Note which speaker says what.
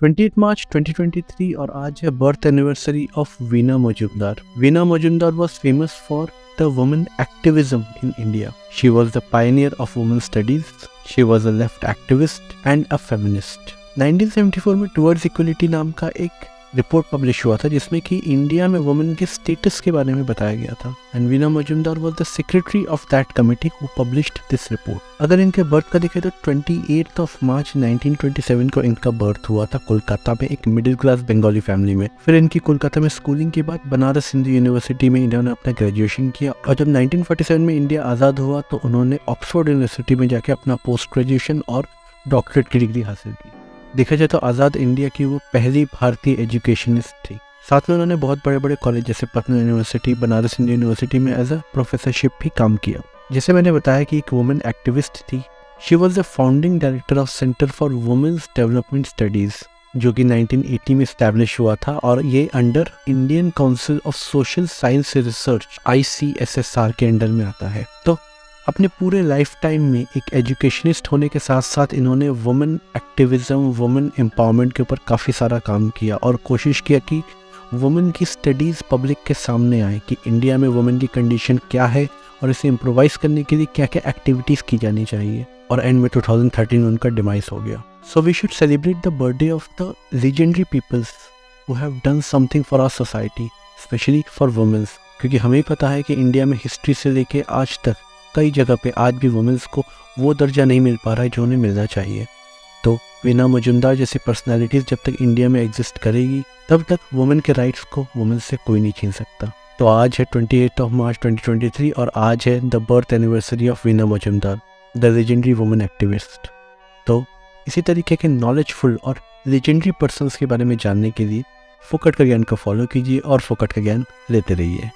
Speaker 1: 28 मार्च 2023 और आज है birth anniversary of Veena Majumdar. Veena Majumdar was famous for the women activism in India she was the pioneer of women studies she was a left activist and a feminist 1974 में towards equality नाम का एक report publish हुआ था जिसमें कि India में women के स्टेटस के बारे में बताया गया था। And Veena Majumdar was the secretary of that committee who published this report अगर इनके बर्थ का देखें तो ट्वेंटी ऑफ़ मार्च 1927 को इनका बर्थ हुआ था कोलकाता में एक मिडिल क्लास बंगाली फैमिली में। फिर इनकी कोलकाता में स्कूलिंग के बाद बनारस हिंदू यूनिवर्सिटी में इन्होंने अपना ग्रेजुएशन किया और जब 1947 में इंडिया आज़ाद हुआ तो उन्होंने ऑक्सफोर्ड यूनिवर्सिटी में जाके अपना पोस्ट ग्रेजुएशन और डॉक्टरेट की डिग्री हासिल की। देखा जाए तो आज़ाद इंडिया की वो पहली भारतीय एजुकेशनिस्ट थी। साथ में उन्होंने बहुत बड़े बड़े कॉलेज, जैसे पटना यूनिवर्सिटी, बनारस हिंदू यूनिवर्सिटी में एज अ प्रोफेसरशिप भी काम किया। जैसे मैंने बताया कि एक वुमेन एक्टिविस्ट थी। She was the founding director of centre for women's development studies जो कि 1980 में स्टैब्लिश हुआ था और ये under Indian council of social science research ICSSR के अंडर में आता है। तो अपने पूरे लाइफ टाइम में एक एजुकेशनिस्ट होने के साथ साथ इन्होंने वुमेन एक्टिविज़म वुमेन एम्पावरमेंट के ऊपर काफ़ी सारा काम किया और कोशिश किया कि वुमेन की स्टडीज़ पब्लिक के सामने आए कि इंडिया में वुमेन की कंडीशन क्या है और इसे इम्प्रोवाइज करने के लिए क्या क्या एक्टिविटीज़ की जानी चाहिए। और एंड में 2013 में उनका डिमाइस हो गया। So we should celebrate the birthday of the legendary peoples who have done something for our society specially for womens क्योंकि हमें पता है कि इंडिया में हिस्ट्री से लेके आज तक कई जगह पे आज भी वुमेंस को वो दर्जा नहीं मिल पा रहा है जो उन्हें मिलना चाहिए। तो वीना मजुमदार जैसी पर्सनैलिटीज़ जब तक इंडिया में एग्जिस्ट करेगी, तब तक वुमेन के राइट्स को वुमेन से कोई नहीं छीन सकता। तो आज है ट्वेंटी एट ऑफ़ मार्च 2023 और आज है the birth anniversary of Veena Majumdar the legendary women activist तो इसी तरीके के नॉलेजफुल और लेजेंडरी पर्सनस के बारे में जानने के लिए फोकट का ज्ञान को फॉलो कीजिए और फोकट का ज्ञान लेते रहिए।